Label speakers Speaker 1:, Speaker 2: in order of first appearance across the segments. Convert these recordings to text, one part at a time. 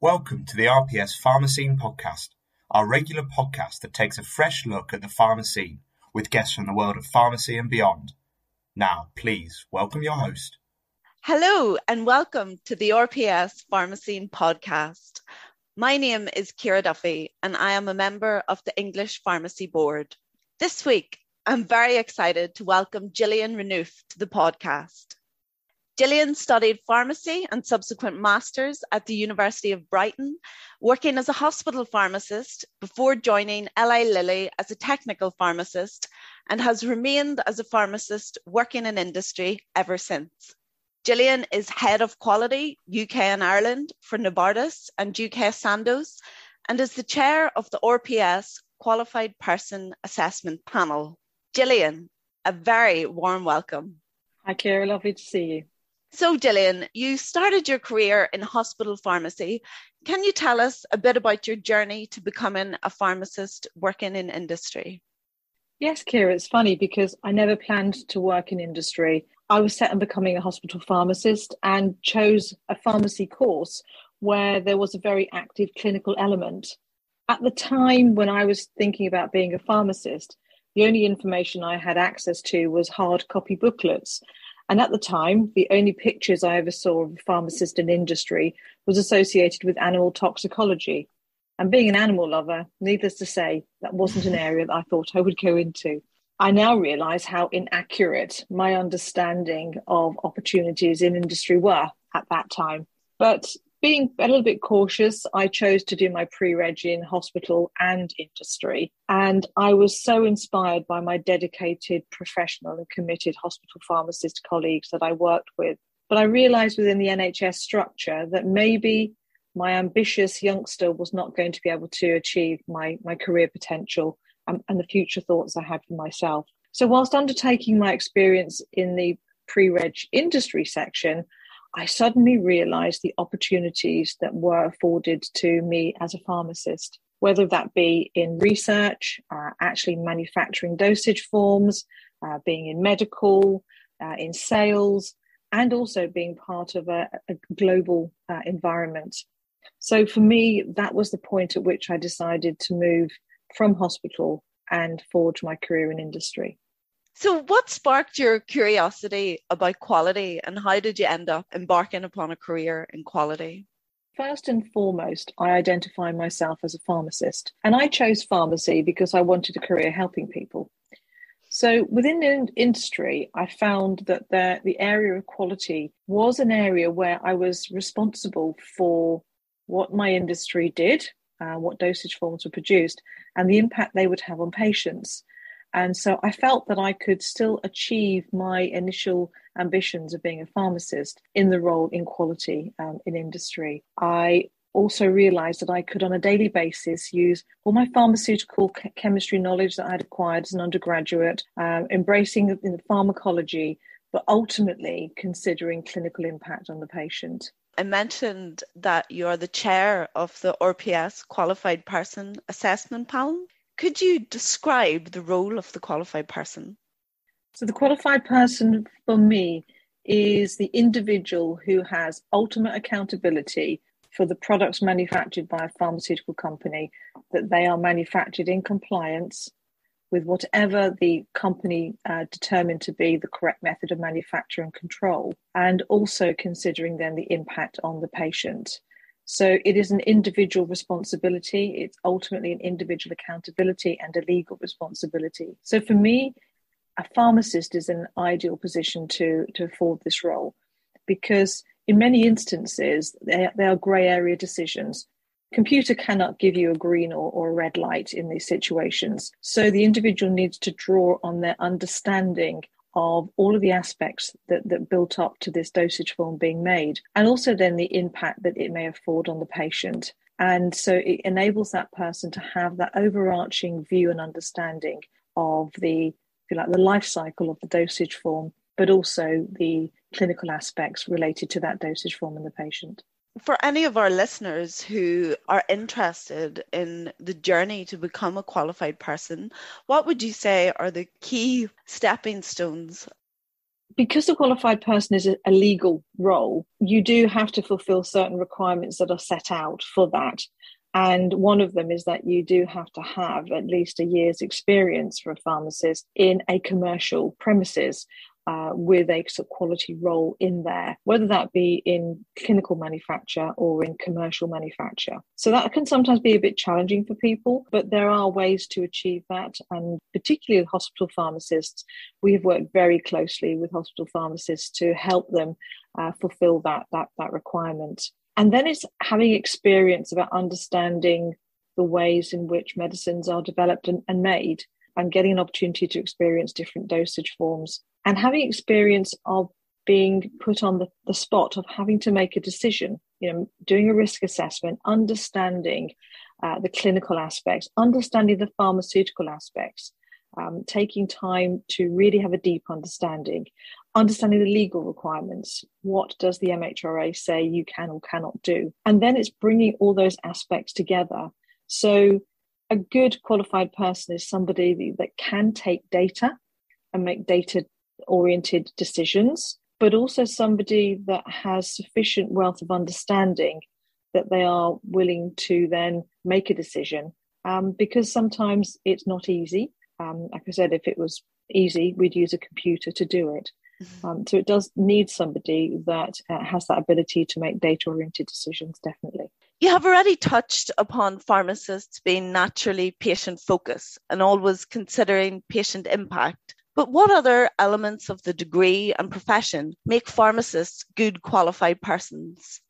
Speaker 1: Welcome to the RPS Pharma Scene podcast, our regular podcast that takes a fresh look at the pharma scene with guests from the world of pharmacy and beyond. Now, please welcome your host.
Speaker 2: Hello, and welcome to the RPS Pharma Scene podcast. My name is Ciara Duffy, and I am a member of the English Pharmacy Board. This week, I'm very excited to welcome Gillian Renouf to the podcast. Gillian studied pharmacy and subsequent masters at the University of Brighton, working as a hospital pharmacist before joining Eli Lilly as a technical pharmacist and has remained as a pharmacist working in industry ever since. Gillian is head of quality UK and Ireland for Novartis and UK Sandoz and is the chair of the RPS Qualified Person Assessment Panel. Gillian, a very warm welcome.
Speaker 3: Hi, Ciara. Lovely to see you.
Speaker 2: So, Gillian, you started your career in hospital pharmacy. Can you tell us a bit about your journey to becoming a pharmacist working in industry?
Speaker 3: Yes, Ciara, it's funny because I never planned to work in industry. I was set on becoming a hospital pharmacist and chose a pharmacy course where there was a very active clinical element. At the time when I was thinking about being a pharmacist, the only information I had access to was hard copy booklets. And at the time, the only pictures I ever saw of a pharmacist in industry was associated with animal toxicology. And being an animal lover, needless to say, that wasn't an area that I thought I would go into. I now realize how inaccurate my understanding of opportunities in industry were at that time. But being a little bit cautious, I chose to do my pre reg in hospital and industry. And I was so inspired by my dedicated, professional, and committed hospital pharmacist colleagues that I worked with. But I realized within the NHS structure that maybe my ambitious youngster was not going to be able to achieve my, my career potential and, and the future thoughts I had for myself. So, whilst undertaking my experience in the pre reg industry section, I suddenly realized the opportunities that were afforded to me as a pharmacist, whether that be in research, uh, actually manufacturing dosage forms, uh, being in medical, uh, in sales, and also being part of a, a global uh, environment. So for me, that was the point at which I decided to move from hospital and forge my career in industry.
Speaker 2: So, what sparked your curiosity about quality and how did you end up embarking upon a career in quality?
Speaker 3: First and foremost, I identify myself as a pharmacist, and I chose pharmacy because I wanted a career helping people. So, within the industry, I found that the, the area of quality was an area where I was responsible for what my industry did, uh, what dosage forms were produced, and the impact they would have on patients. And so I felt that I could still achieve my initial ambitions of being a pharmacist in the role in quality um, in industry. I also realized that I could, on a daily basis, use all my pharmaceutical ch- chemistry knowledge that I had acquired as an undergraduate, uh, embracing the, the pharmacology, but ultimately considering clinical impact on the patient.
Speaker 2: I mentioned that you're the chair of the RPS Qualified Person Assessment Panel. Could you describe the role of the qualified person?
Speaker 3: So, the qualified person for me is the individual who has ultimate accountability for the products manufactured by a pharmaceutical company, that they are manufactured in compliance with whatever the company uh, determined to be the correct method of manufacture and control, and also considering then the impact on the patient. So it is an individual responsibility. It's ultimately an individual accountability and a legal responsibility. So for me, a pharmacist is an ideal position to, to afford this role because in many instances, they, they are grey area decisions. Computer cannot give you a green or, or a red light in these situations. So the individual needs to draw on their understanding of all of the aspects that, that built up to this dosage form being made, and also then the impact that it may afford on the patient. And so it enables that person to have that overarching view and understanding of the, if you like, the life cycle of the dosage form, but also the clinical aspects related to that dosage form and the patient.
Speaker 2: For any of our listeners who are interested in the journey to become a qualified person, what would you say are the key stepping stones
Speaker 3: because a qualified person is a legal role, you do have to fulfill certain requirements that are set out for that. And one of them is that you do have to have at least a year's experience for a pharmacist in a commercial premises uh, with a sort of quality role in there, whether that be in clinical manufacture or in commercial manufacture. So that can sometimes be a bit challenging for people, but there are ways to achieve that. And particularly with hospital pharmacists, we have worked very closely with hospital pharmacists to help them uh, fulfill that, that, that requirement. And then it's having experience about understanding the ways in which medicines are developed and, and made and getting an opportunity to experience different dosage forms and having experience of being put on the, the spot of having to make a decision, you know, doing a risk assessment, understanding uh, the clinical aspects, understanding the pharmaceutical aspects, um, taking time to really have a deep understanding, understanding the legal requirements. What does the MHRA say you can or cannot do? And then it's bringing all those aspects together. So a good qualified person is somebody that can take data and make data oriented decisions, but also somebody that has sufficient wealth of understanding that they are willing to then make a decision. Um, because sometimes it's not easy. Um, like I said, if it was easy, we'd use a computer to do it. Mm-hmm. Um, so it does need somebody that uh, has that ability to make data oriented decisions, definitely.
Speaker 2: You have already touched upon pharmacists being naturally patient focused and always considering patient impact. But what other elements of the degree and profession make pharmacists good qualified persons?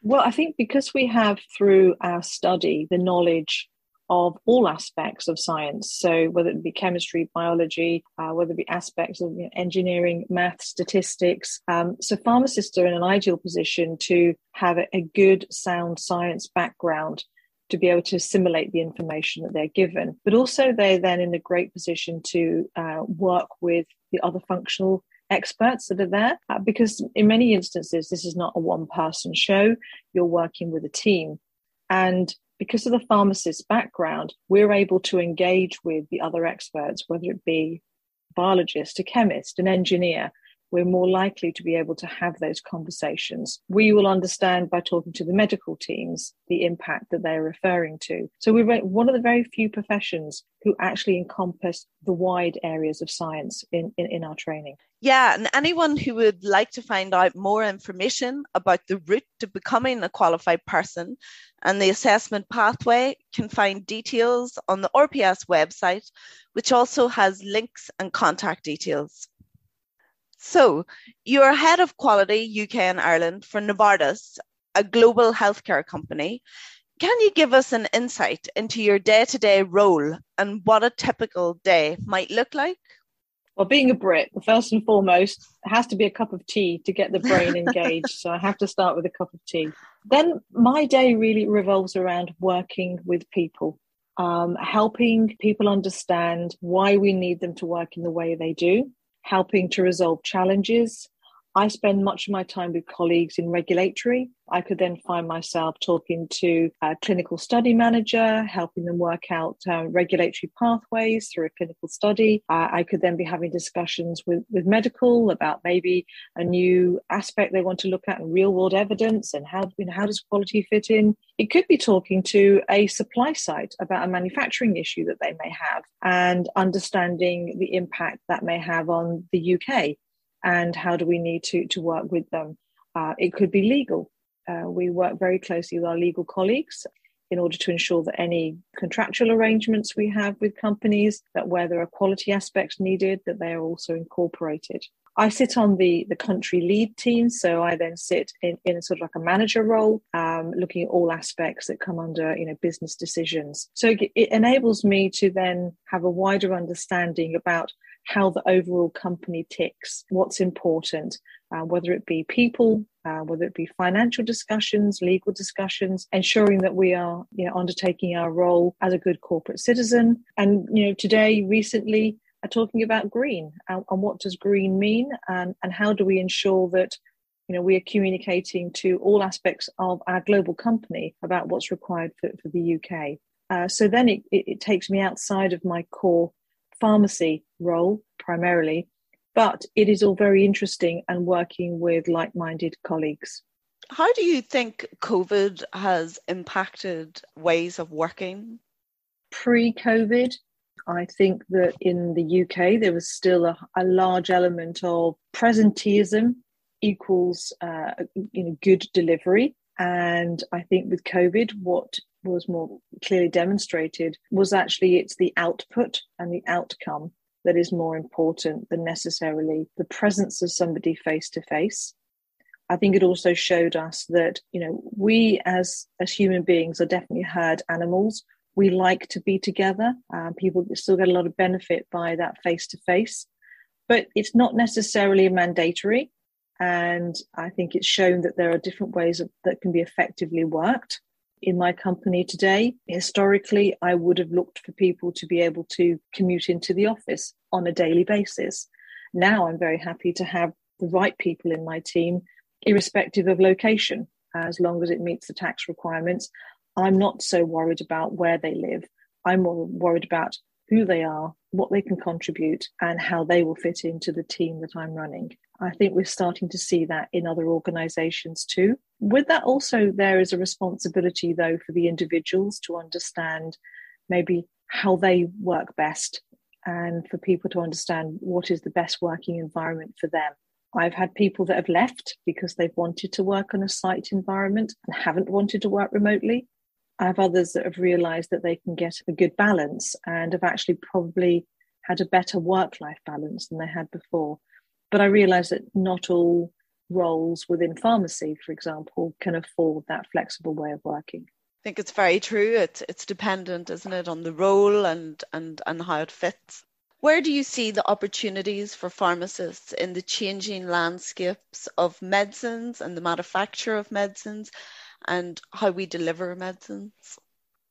Speaker 3: Well, I think because we have through our study the knowledge of all aspects of science. So, whether it be chemistry, biology, uh, whether it be aspects of you know, engineering, math, statistics. Um, so, pharmacists are in an ideal position to have a, a, good, sound science background to be able to assimilate the information that they're given. But also, they're then in a great position to uh, work with the other functional experts that are there uh, because in many instances this is not a one person show you're working with a team and because of the pharmacist's background we're able to engage with the other experts whether it be a biologist a chemist an engineer we're more likely to be able to have those conversations. We will understand by talking to the medical teams the impact that they're referring to. So we're one of the very few professions who actually encompass the wide areas of science in, in, in our training.
Speaker 2: Yeah, and anyone who would like to find out more information about the route to becoming a qualified person and the assessment pathway can find details on the RPS website, which also has links and contact details. So, you're head of quality UK and Ireland for Novartis, a global healthcare company. Can you give us an insight into your day to day role and what a typical day might look like?
Speaker 3: Well, being a Brit, first and foremost, it has to be a cup of tea to get the brain engaged. so I have to start with a cup of tea. Then my day really revolves around working with people, um, helping people understand why we need them to work in the way they do, helping to resolve challenges. I spend much of my time with colleagues in regulatory. I could then find myself talking to a clinical study manager, helping them work out uh, regulatory pathways through a clinical study. Uh, I could then be having discussions with, with medical about maybe a new aspect they want to look at and real world evidence and how, you know, how does quality fit in. It could be talking to a supply site about a manufacturing issue that they may have and understanding the impact that may have on the UK and how do we need to, to work with them. Uh, it could be legal. Uh, we work very closely with our legal colleagues in order to ensure that any contractual arrangements we have with companies, that where there are quality aspects needed, that they are also incorporated. I sit on the, the country lead team, so I then sit in, in sort of like a manager role, um, looking at all aspects that come under you know business decisions. So it, it enables me to then have a wider understanding about how the overall company ticks, what's important, uh, whether it be people, uh, whether it be financial discussions, legal discussions, ensuring that we are, you know, undertaking our role as a good corporate citizen. And you know, today, recently, are talking about green and, and what does green mean, and, and how do we ensure that you know, we are communicating to all aspects of our global company about what's required for, for the UK. Uh, so then it, it, it takes me outside of my core pharmacy role primarily, but it is all very interesting and working with like minded colleagues.
Speaker 2: How do you think COVID has impacted ways of working?
Speaker 3: Pre COVID, I think that in the UK there was still a, a large element of presenteeism equals uh, you know good delivery. And I think with COVID, what was more clearly demonstrated was actually it's the output and the outcome that is more important than necessarily the presence of somebody face to face. I think it also showed us that you know we as as human beings are definitely herd animals. We like to be together. Uh, people still get a lot of benefit by that face to face, but it's not necessarily mandatory. And I think it's shown that there are different ways of, that can be effectively worked. In my company today, historically, I would have looked for people to be able to commute into the office on a daily basis. Now I'm very happy to have the right people in my team, irrespective of location, as long as it meets the tax requirements. I'm not so worried about where they live. I'm more worried about who they are, what they can contribute, and how they will fit into the team that I'm running. I think we're starting to see that in other organizations too. With that, also, there is a responsibility, though, for the individuals to understand maybe how they work best and for people to understand what is the best working environment for them. I've had people that have left because they've wanted to work on a site environment and haven't wanted to work remotely. I have others that have realized that they can get a good balance and have actually probably had a better work life balance than they had before. But I realize that not all roles within pharmacy, for example, can afford that flexible way of working.
Speaker 2: I think it's very true. It's it's dependent, isn't it, on the role and and and how it fits. Where do you see the opportunities for pharmacists in the changing landscapes of medicines and the manufacture of medicines and how we deliver medicines?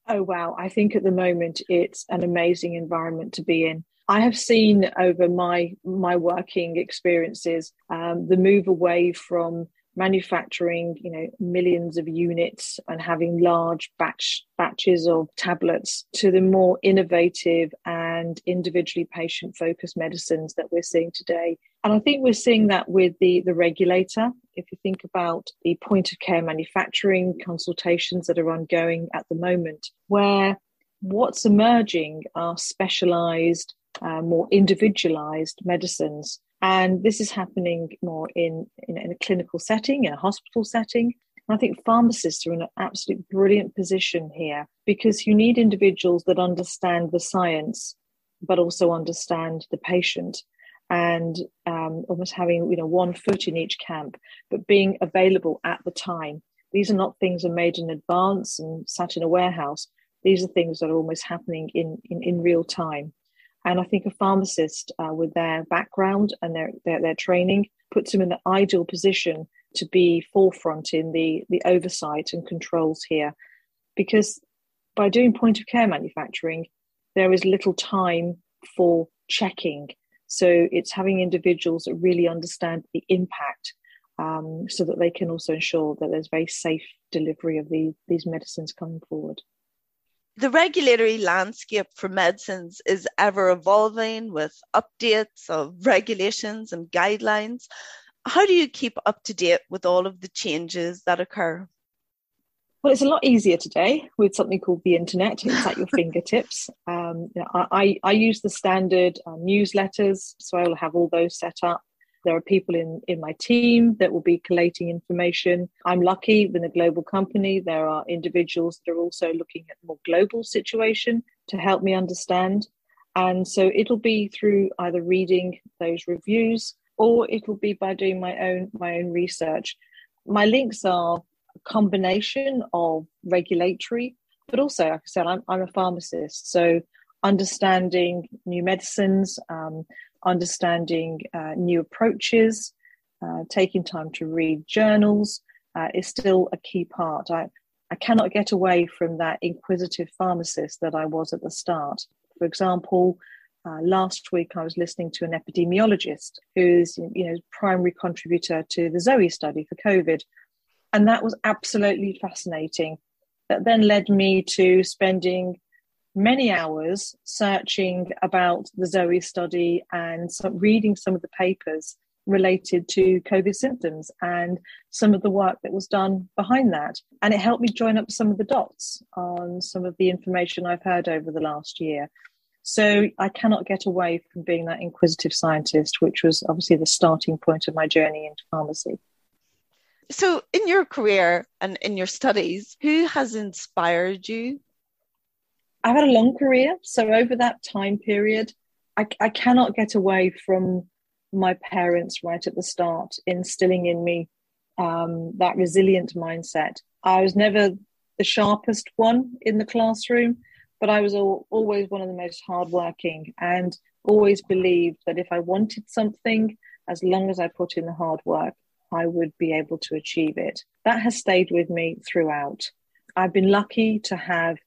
Speaker 3: Oh, wow. I think at the moment it's an amazing environment to be in. I have seen over my my working experiences um, the move away from manufacturing, you know, millions of units and having large batch batches of tablets to the more innovative and individually patient focused medicines that we're seeing today. And I think we're seeing that with the, the regulator. If you think about the point of care manufacturing consultations that are ongoing at the moment, where what's emerging are specialized, uh, more individualized medicines and this is happening more in, in, in a clinical setting, in a hospital setting. I think pharmacists are in an absolutely brilliant position here because you need individuals that understand the science, but also understand the patient and um, almost having you know one foot in each camp, but being available at the time. These are not things that are made in advance and sat in a warehouse. These are things that are almost happening in, in, in real time. And I think a pharmacist uh, with their background and their, their, their training puts them in the ideal position to be forefront in the, the oversight and controls here. Because by doing point of care manufacturing, there is little time for checking. So it's having individuals that really understand the impact um, so that they can also ensure that there's very safe delivery of the, these medicines coming forward
Speaker 2: the regulatory landscape for medicines is ever evolving with updates of regulations and guidelines. How do you keep up to date with all of the changes that occur?
Speaker 3: Well, it's a lot easier today with something called the internet. It's at your fingertips. Um, you know, I, I, use the standard uh, newsletters, so I will have all those set up. There are people in, in my team that will be collating information. I'm lucky with a global company. There are individuals that are also looking at more global situation to help me understand. And so it'll be through either reading those reviews or it'll be by doing my own my own research. My links are a combination of regulatory, but also, like I said, I'm, I'm a pharmacist. So understanding new medicines, um, understanding uh, new approaches, uh, taking time to read journals uh, is still a key part. I, I cannot get away from that inquisitive pharmacist that I was at the start. For example, Uh, last week, I was listening to an epidemiologist who's, you know, primary contributor to the Zoe study for COVID, and that was absolutely fascinating. That then led me to spending many hours searching about the Zoe study and some, reading some of the papers related to COVID symptoms and some of the work that was done behind that. And it helped me join up some of the dots on some of the information I've heard over the last year. So I cannot get away from being that inquisitive scientist, which was obviously the starting point of my journey into pharmacy.
Speaker 2: So, in your career and in your studies, who has inspired you?
Speaker 3: I've had a long career. So, over that time period, I, I cannot get away from my parents right at the start, instilling in me um, that resilient mindset. I was never the sharpest one in the classroom, but I was all, always one of the most hardworking and always believed that if I wanted something, as long as I put in the hard work, I would be able to achieve it. That has stayed with me throughout. I've been lucky to have,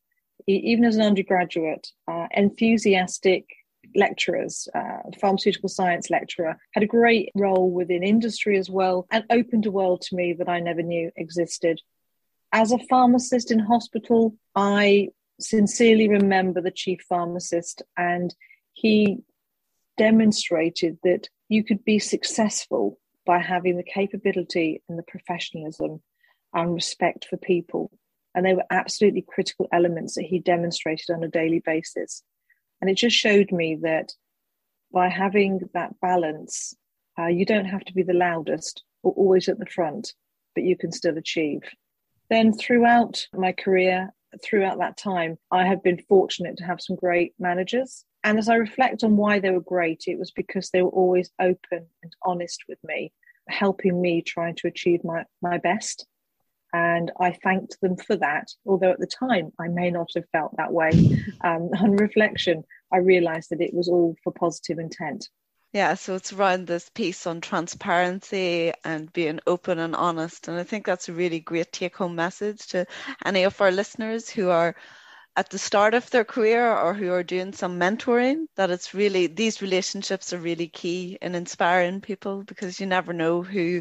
Speaker 3: even as an undergraduate, uh, enthusiastic lecturers, uh, pharmaceutical science lecturer, had a great role within industry as well and opened a world to me that I never knew existed. As a pharmacist in hospital, I sincerely remember the chief pharmacist, and he demonstrated that you could be successful by having the capability and the professionalism and respect for people. And they were absolutely critical elements that he demonstrated on a daily basis. And it just showed me that by having that balance, uh, you don't have to be the loudest or always at the front, but you can still achieve. Then, throughout my career, throughout that time, I have been fortunate to have some great managers. And as I reflect on why they were great, it was because they were always open and honest with me, helping me trying to achieve my, my best. And I thanked them for that, although at the time I may not have felt that way. Um, on reflection, I realized that it was all for positive intent.
Speaker 2: Yeah, so it's around this piece on transparency and being open and honest. And I think that's a really great take home message to any of our listeners who are at the start of their career or who are doing some mentoring that it's really these relationships are really key in inspiring people because you never know who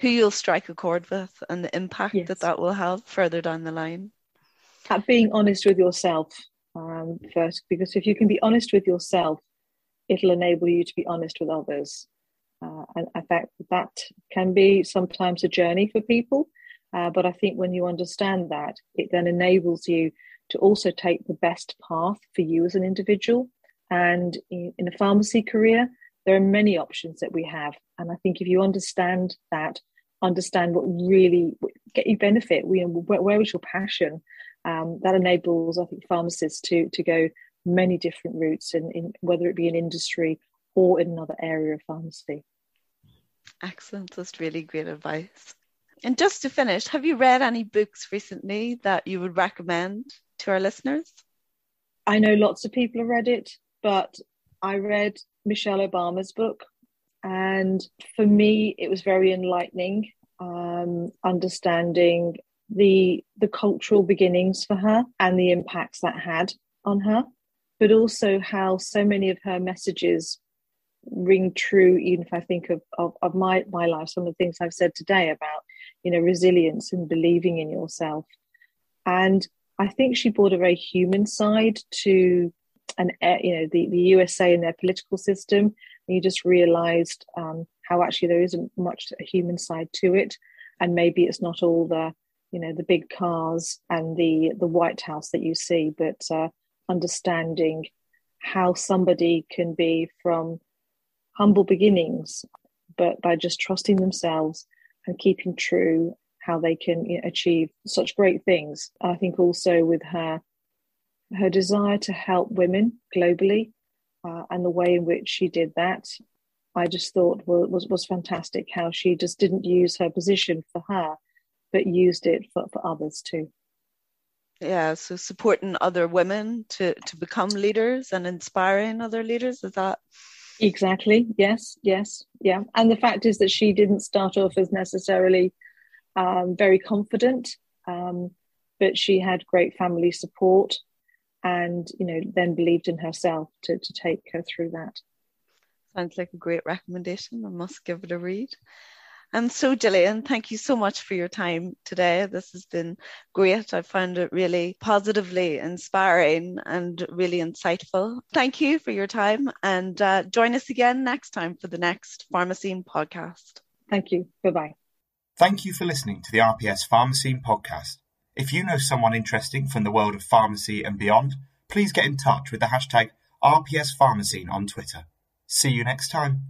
Speaker 2: who you'll strike a chord with and the impact yes. that that will have further down the line
Speaker 3: at being honest with yourself um, first because if you can be honest with yourself it'll enable you to be honest with others uh, and i think that can be sometimes a journey for people uh, but i think when you understand that it then enables you to also take the best path for you as an individual. And in, in a pharmacy career there are many options that we have. And i think if you understand that understand what really get you benefit you know, where, where is your passion um, that enables i think pharmacists to to go many different routes in, in whether it be in industry or in another area of pharmacy.
Speaker 2: Excellent. That's really great advice. And just to finish have you read any books recently that you would recommend to our listeners
Speaker 3: i know lots of people have read it but i read Michelle Obama's book. And for me, it was very enlightening, um, understanding the the cultural beginnings for her and the impacts that had on her, but also how so many of her messages ring true even if I think of, of, of my, my life, some of the things I've said today about, you know, resilience and believing in yourself. And I think she brought a very human side to and you know the, the USA and their political system. And you just realised um, how actually there isn't much a human side to it, and maybe it's not all the you know the big cars and the the White House that you see, but uh, understanding how somebody can be from humble beginnings, but by just trusting themselves and keeping true how they can you know, achieve such great things. I think also with her her desire to help women globally uh, and the way in which she did that, I just thought was, was fantastic how she just didn't use her position for her, but used it for, for others too.
Speaker 2: Yeah, so supporting other women to, to become leaders and inspiring other leaders, is that?
Speaker 3: Exactly, yes, yes, yeah. And the fact is that she didn't start off as necessarily um, very confident, um, but she had great family support and you know then believed in herself to, to take her through that.
Speaker 2: Sounds like a great recommendation. I must give it a read. And so Gillian thank you so much for your time today. This has been great. I found it really positively inspiring and really insightful. Thank you for your time and uh, join us again next time for the next Pharma Scene podcast.
Speaker 3: Thank you. Bye bye
Speaker 1: thank you for listening to the RPS Pharma Scene podcast if you know someone interesting from the world of pharmacy and beyond, please get in touch with the hashtag RPS Pharma Scene on Twitter. See you next time.